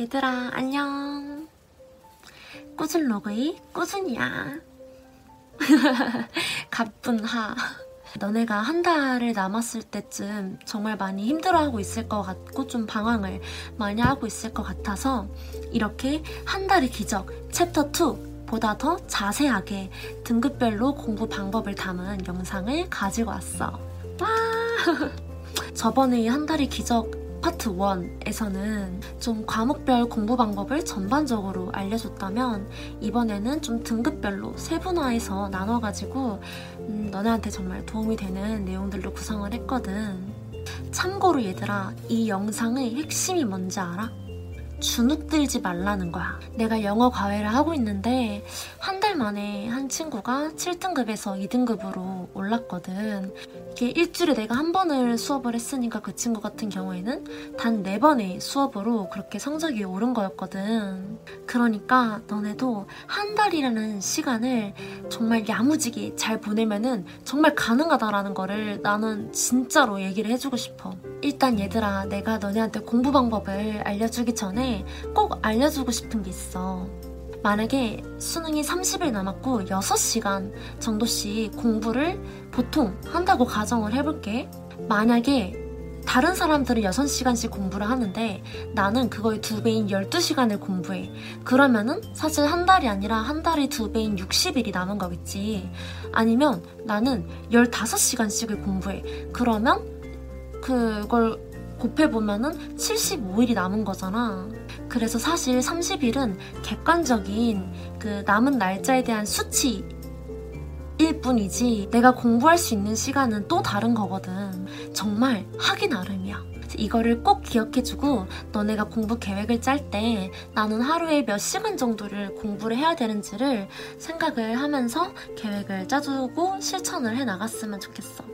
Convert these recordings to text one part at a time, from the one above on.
얘들아 안녕 꾸준 로그의 꾸준이야 가뿐하 너네가 한 달을 남았을 때쯤 정말 많이 힘들어하고 있을 것 같고 좀 방황을 많이 하고 있을 것 같아서 이렇게 한 달의 기적 챕터 2 보다 더 자세하게 등급별로 공부 방법을 담은 영상을 가지고 왔어. 와! 저번에 한 달의 기적 파트 1에서는 좀 과목별 공부 방법을 전반적으로 알려줬다면 이번에는 좀 등급별로 세분화해서 나눠가지고 음, 너네한테 정말 도움이 되는 내용들로 구성을 했거든. 참고로 얘들아, 이 영상의 핵심이 뭔지 알아? 주눅 들지 말라는 거야. 내가 영어 과외를 하고 있는데 한 달 만에 한 친구가 7등급에서 2등급으로 올랐거든. 이게 일주일에 내가 한 번을 수업을 했으니까 그 친구 같은 경우에는 단 네 번의 수업으로 그렇게 성적이 오른 거였거든. 그러니까 너네도 한 달이라는 시간을 정말 야무지게 잘 보내면은 정말 가능하다라는 거를 나는 진짜로 얘기를 해주고 싶어. 일단 얘들아, 내가 너네한테 공부 방법을 알려주기 전에 꼭 알려주고 싶은 게 있어. 만약에 수능이 30일 남았고 6시간 정도씩 공부를 보통 한다고 가정을 해볼게. 만약에 다른 사람들은 6시간씩 공부를 하는데 나는 그거의 두 배인 12시간을 공부해. 그러면은 사실 한 달이 아니라 한 달이 두 배인 60일이 남은 거겠지. 아니면 나는 15시간씩을 공부해. 그러면 그걸 곱해보면은 75일이 남은 거잖아. 그래서 사실 30일은 객관적인 그 남은 날짜에 대한 수치 일 뿐이지 내가 공부할 수 있는 시간은 또 다른 거거든. 정말 하기 나름이야. 이거를 꼭 기억해주고 너네가 공부 계획을 짤 때 나는 하루에 몇 시간 정도를 공부를 해야 되는지를 생각을 하면서 계획을 짜주고 실천을 해 나갔으면 좋겠어.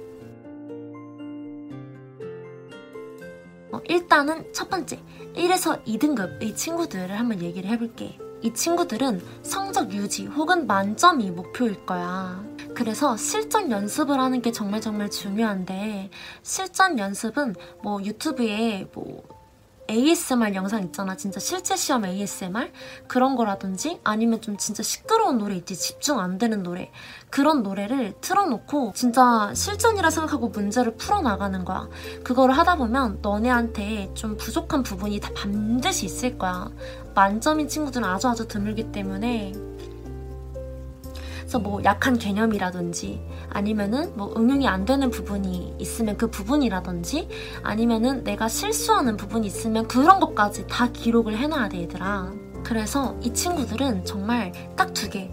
어, 일단은 첫 번째, 1에서 2등급의 친구들을 한번 얘기를 해볼게. 이 친구들은 성적 유지 혹은 만점이 목표일 거야. 그래서 실전 연습을 하는 게 정말 정말 중요한데, 실전 연습은 뭐 유튜브에 뭐 ASMR 영상 있잖아. 진짜 실제 시험 ASMR? 그런 거라든지 아니면 좀 진짜 시끄러운 노래 있지. 집중 안 되는 노래. 그런 노래를 틀어놓고 진짜 실전이라 생각하고 문제를 풀어나가는 거야. 그거를 하다 보면 너네한테 좀 부족한 부분이 다 반드시 있을 거야. 만점인 친구들은 아주 아주 드물기 때문에 그래서 뭐 약한 개념이라든지 아니면은 뭐 응용이 안 되는 부분이 있으면 그 부분이라든지 아니면은 내가 실수하는 부분이 있으면 그런 것까지 다 기록을 해놔야 돼 얘들아. 그래서 이 친구들은 정말 딱 두 개.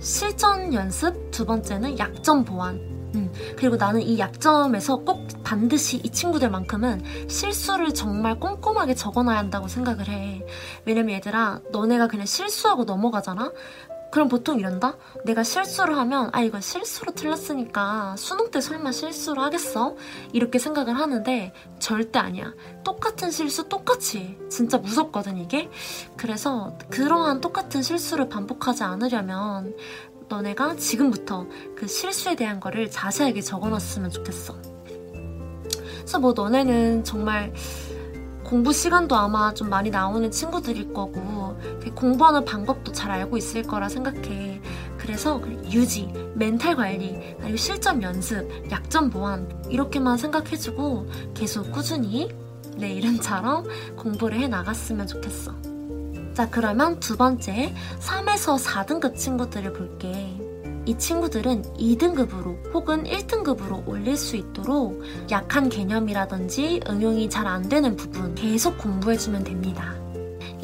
실전 연습, 두 번째는 약점 보완. 음, 그리고 나는 이 약점에서 꼭 반드시 이 친구들만큼은 실수를 정말 꼼꼼하게 적어놔야 한다고 생각을 해. 왜냐면 얘들아, 너네가 그냥 실수하고 넘어가잖아? 그럼 보통 이런다? 내가 실수를 하면 아 이거 실수로 틀렸으니까 수능 때 설마 실수를 하겠어? 이렇게 생각을 하는데 절대 아니야. 똑같은 실수 똑같이 진짜 무섭거든 이게. 그래서 그러한 똑같은 실수를 반복하지 않으려면 너네가 지금부터 그 실수에 대한 거를 자세하게 적어놨으면 좋겠어. 그래서 뭐 너네는 정말 공부 시간도 아마 좀 많이 나오는 친구들일 거고 공부하는 방법도 잘 알고 있을 거라 생각해. 그래서 유지, 멘탈 관리, 그리고 실전 연습, 약점 보완 이렇게만 생각해주고 계속 꾸준히 내 이름처럼 공부를 해 나갔으면 좋겠어. 자, 그러면 두 번째 3에서 4등급 친구들을 볼게. 이 친구들은 2등급으로 혹은 1등급으로 올릴 수 있도록 약한 개념이라든지 응용이 잘 안 되는 부분 계속 공부해주면 됩니다.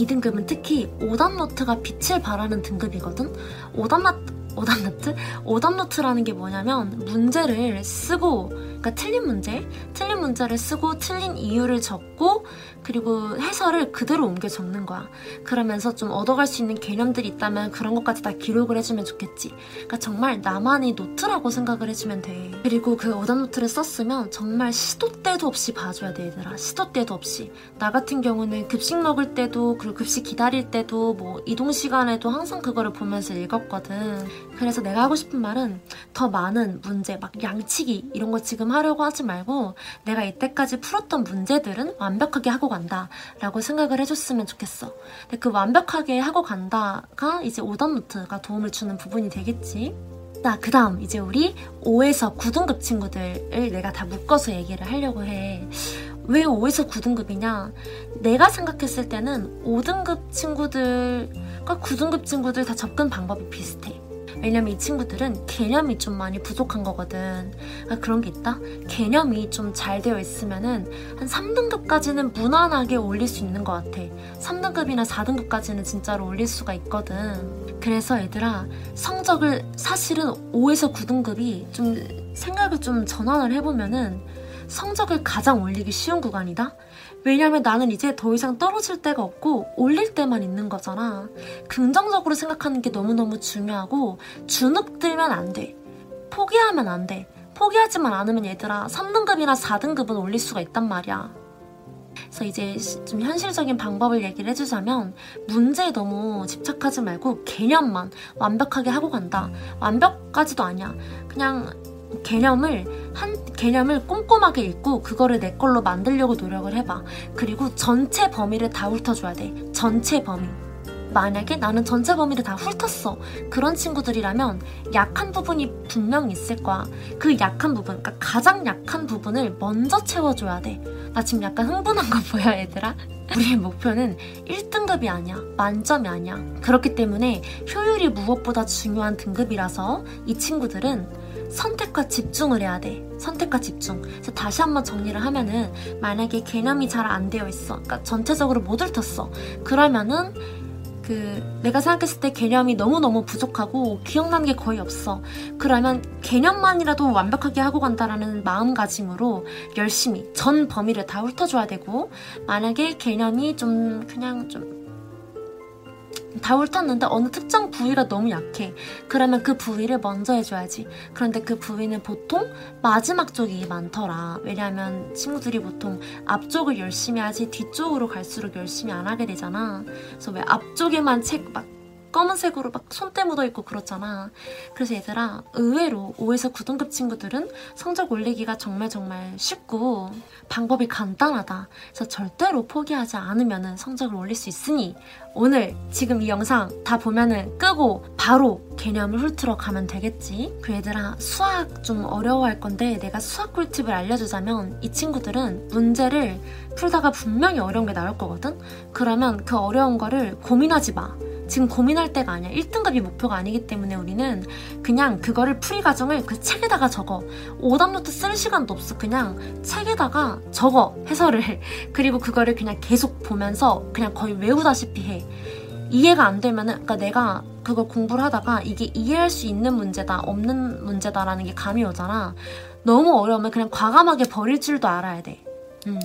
2등급은 특히 오답노트가 빛을 발하는 등급이거든? 오답노트, 오답노트? 오답노트라는 게 뭐냐면 문제를 쓰고 그러니까 틀린 문제, 틀린 문제를 쓰고 틀린 이유를 적고 그리고 해설을 그대로 옮겨 적는 거야. 그러면서 좀 얻어갈 수 있는 개념들이 있다면 그런 것까지 다 기록을 해주면 좋겠지. 그러니까 정말 나만의 노트라고 생각을 해주면 돼. 그리고 그 오답 노트를 썼으면 정말 시도 때도 없이 봐줘야 돼, 얘들아. 시도 때도 없이. 나 같은 경우는 급식 먹을 때도 그리고 급식 기다릴 때도 뭐 이동 시간에도 항상 그거를 보면서 읽었거든. 그래서 내가 하고 싶은 말은 더 많은 문제, 막 양치기 이런 거 지금 하려고 하지 말고 내가 이때까지 풀었던 문제들은 완벽하게 하고 간다 라고 생각을 해줬으면 좋겠어. 근데 그 완벽하게 하고 간다가 이제 오답노트가 도움을 주는 부분이 되겠지. 자, 그 다음 이제 우리 5에서 9등급 친구들을 내가 다 묶어서 얘기를 하려고 해. 왜 5에서 9등급이냐? 내가 생각했을 때는 5등급 친구들과 9등급 친구들 다 접근 방법이 비슷해. 왜냐면 이 친구들은 개념이 좀 많이 부족한 거거든. 아, 그런 게 있다? 개념이 좀 잘 되어 있으면은 한 3등급까지는 무난하게 올릴 수 있는 것 같아. 3등급이나 4등급까지는 진짜로 올릴 수가 있거든. 그래서 얘들아, 성적을 사실은 5에서 9등급이 좀 생각을 좀 전환을 해보면은 성적을 가장 올리기 쉬운 구간이다? 왜냐면 나는 이제 더 이상 떨어질 데가 없고 올릴 때만 있는 거잖아. 긍정적으로 생각하는 게 너무너무 중요하고 주눅들면 안 돼. 포기하면 안 돼. 포기하지만 않으면 얘들아 3등급이나 4등급은 올릴 수가 있단 말이야. 그래서 이제 좀 현실적인 방법을 얘기를 해주자면 문제에 너무 집착하지 말고 개념만 완벽하게 하고 간다. 완벽까지도 아니야. 그냥 개념을 한 개념을 꼼꼼하게 읽고 그거를 내 걸로 만들려고 노력을 해봐. 그리고 전체 범위를 다 훑어줘야 돼. 전체 범위. 만약에 나는 전체 범위를 다 훑었어. 그런 친구들이라면 약한 부분이 분명 있을 거야. 그 약한 부분, 그러니까 가장 약한 부분을 먼저 채워줘야 돼. 나 지금 약간 흥분한 거 보여, 얘들아? 우리의 목표는 1등급이 아니야. 만점이 아니야. 그렇기 때문에 효율이 무엇보다 중요한 등급이라서 이 친구들은 선택과 집중을 해야 돼. 선택과 집중. 그래서 다시 한번 정리를 하면은 만약에 개념이 잘 안 되어 있어. 그러니까 전체적으로 못 훑었어. 그러면은 그 내가 생각했을 때 개념이 너무너무 부족하고 기억나는 게 거의 없어. 그러면 개념만이라도 완벽하게 하고 간다라는 마음가짐으로 열심히 전 범위를 다 훑어줘야 되고 만약에 개념이 좀 그냥 좀 다 훑었는데 어느 특정 부위가 너무 약해. 그러면 그 부위를 먼저 해줘야지. 그런데 그 부위는 보통 마지막 쪽이 많더라. 왜냐하면 친구들이 보통 앞쪽을 열심히 하지 뒤쪽으로 갈수록 열심히 안 하게 되잖아. 그래서 왜 앞쪽에만 책 막 검은색으로 막 손때 묻어있고 그렇잖아. 그래서 얘들아, 의외로 5에서 9등급 친구들은 성적 올리기가 정말 정말 쉽고 방법이 간단하다. 그래서 절대로 포기하지 않으면 성적을 올릴 수 있으니 오늘 지금 이 영상 다 보면은 끄고 바로 개념을 훑으러 가면 되겠지. 그 얘들아, 수학 좀 어려워할 건데 내가 수학 꿀팁을 알려주자면 이 친구들은 문제를 풀다가 분명히 어려운 게 나올 거거든? 그러면 그 어려운 거를 고민하지 마. 지금 고민할 때가 아니야. 1등급이 목표가 아니기 때문에 우리는 그냥 그거를 풀이 과정을 그 책에다가 적어. 오답노트 쓸 시간도 없어. 그냥 책에다가 적어. 해설을. 그리고 그거를 그냥 계속 보면서 그냥 거의 외우다시피 해. 이해가 안 되면은, 그러니까 내가 그걸 공부를 하다가 이게 이해할 수 있는 문제다, 없는 문제다라는 게 감이 오잖아. 너무 어려우면 그냥 과감하게 버릴 줄도 알아야 돼. 음.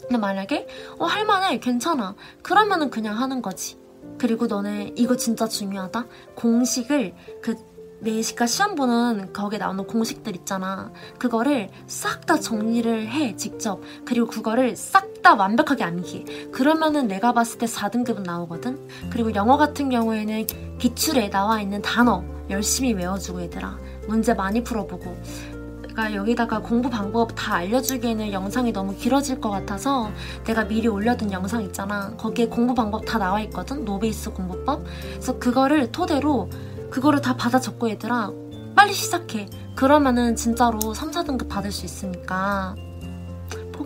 근데 만약에, 어, 할만해, 괜찮아. 그러면은 그냥 하는 거지. 그리고 너네 이거 진짜 중요하다. 공식을 그 내시가 시험 보는 거기에 나오는 공식들 있잖아. 그거를 싹 다 정리를 해, 직접. 그리고 그거를 싹 다 완벽하게 암기. 그러면은 내가 봤을 때 4등급은 나오거든? 그리고 영어 같은 경우에는 기출에 나와 있는 단어 열심히 외워주고 얘들아. 문제 많이 풀어보고. 내가 여기다가 공부 방법 다 알려주기에는 영상이 너무 길어질 것 같아서 내가 미리 올려둔 영상 있잖아. 거기에 공부 방법 다 나와 있거든. 노베이스 공부법. 그래서 그거를 토대로 그거를 다 받아 적고 얘들아 빨리 시작해. 그러면은 진짜로 3, 4등급 받을 수 있으니까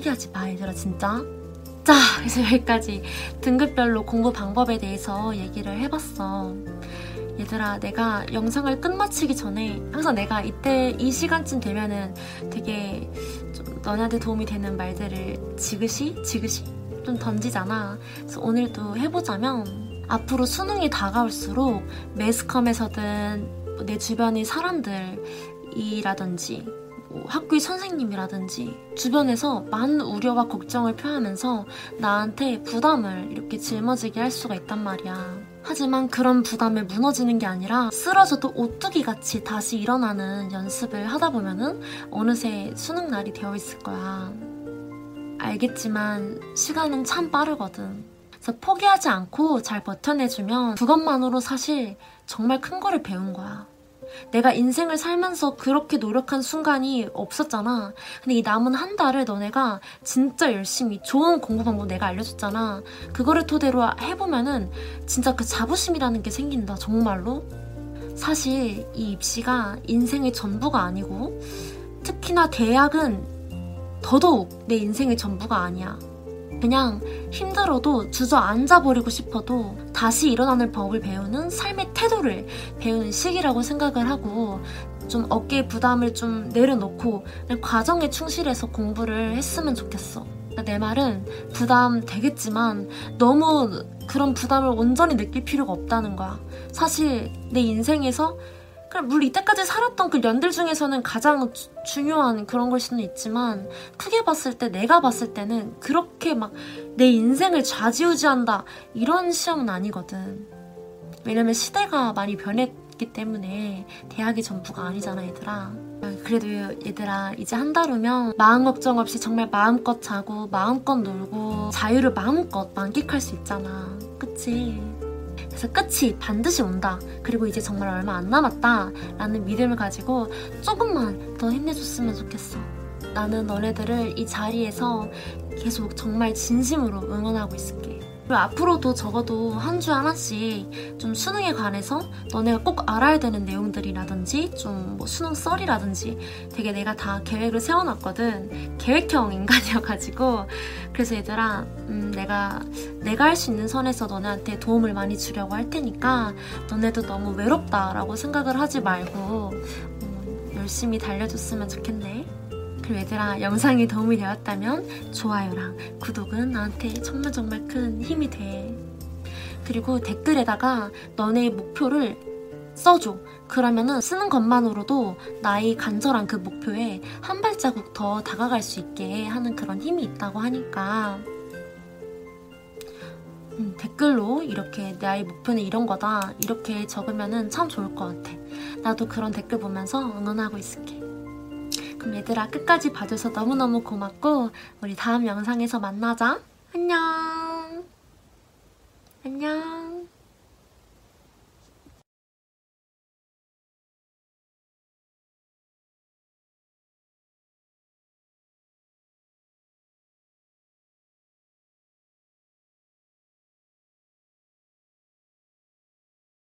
포기하지 마 얘들아 진짜. 자, 그래서 여기까지 등급별로 공부 방법에 대해서 얘기를 해봤어. 얘들아 내가 영상을 끝마치기 전에 항상 내가 이때 이 시간쯤 되면은 되게 좀 너네한테 도움이 되는 말들을 지그시 지그시 좀 던지잖아 그래서 오늘도 해보자면 앞으로 수능이 다가올수록 매스컴에서든 내 주변의 사람들이라든지 뭐 학교의 선생님이라든지 주변에서 많은 우려와 걱정을 표하면서 나한테 부담을 이렇게 짊어지게 할 수가 있단 말이야. 하지만 그런 부담에 무너지는 게 아니라 쓰러져도 오뚜기 같이 다시 일어나는 연습을 하다 보면은 어느새 수능 날이 되어 있을 거야. 알겠지만 시간은 참 빠르거든. 그래서 포기하지 않고 잘 버텨내주면 그것만으로 사실 정말 큰 거를 배운 거야. 내가 인생을 살면서 그렇게 노력한 순간이 없었잖아. 근데 이 남은 한 달을 너네가 진짜 열심히 좋은 공부 방법 내가 알려줬잖아. 그거를 토대로 해보면은 진짜 그 자부심이라는 게 생긴다. 정말로. 사실 이 입시가 인생의 전부가 아니고 특히나 대학은 더더욱 내 인생의 전부가 아니야. 그냥 힘들어도 주저앉아 버리고 싶어도 다시 일어나는 법을 배우는 삶의 태도를 배우는 시기라고 생각을 하고 좀 어깨에 부담을 좀 내려놓고 과정에 충실해서 공부를 했으면 좋겠어. 그러니까 내 말은 부담 되겠지만 너무 그런 부담을 온전히 느낄 필요가 없다는 거야. 사실 내 인생에서 그냥 물론 이때까지 살았던 그 년들 중에서는 가장 주, 중요한 그런 걸 수는 있지만 크게 봤을 때 내가 봤을 때는 그렇게 막 내 인생을 좌지우지한다 이런 시험은 아니거든. 왜냐면 시대가 많이 변했기 때문에 대학이 전부가 아니잖아 얘들아. 그래도 얘들아 이제 한 달 후면 마음 걱정 없이 정말 마음껏 자고 마음껏 놀고 자유를 마음껏 만끽할 수 있잖아. 그치? 그래서 끝이 반드시 온다. 그리고 이제 정말 얼마 안 남았다. 라는 믿음을 가지고 조금만 더 힘내줬으면 좋겠어. 나는 너네들을 이 자리에서 계속 정말 진심으로 응원하고 있을게. 앞으로도 적어도 한 주에 하나씩 좀 수능에 관해서 너네가 꼭 알아야 되는 내용들이라든지 좀 뭐 수능 썰이라든지 되게 내가 다 계획을 세워놨거든. 계획형 인간이어가지고 그래서 얘들아 음, 내가 내가 할 수 있는 선에서 너네한테 도움을 많이 주려고 할 테니까 너네도 너무 외롭다라고 생각을 하지 말고 음, 열심히 달려줬으면 좋겠네. 그리고 얘들아 영상이 도움이 되었다면 좋아요랑 구독은 나한테 정말 정말 큰 힘이 돼. 그리고 댓글에다가 너네의 목표를 써줘. 그러면은 쓰는 것만으로도 나의 간절한 그 목표에 한 발자국 더 다가갈 수 있게 하는 그런 힘이 있다고 하니까 음, 댓글로 이렇게 나의 목표는 이런 거다 이렇게 적으면은 참 좋을 것 같아. 나도 그런 댓글 보면서 응원하고 있을게. 그럼 얘들아 끝까지 봐줘서 너무너무 고맙고 우리 다음 영상에서 만나자. 안녕. 안녕.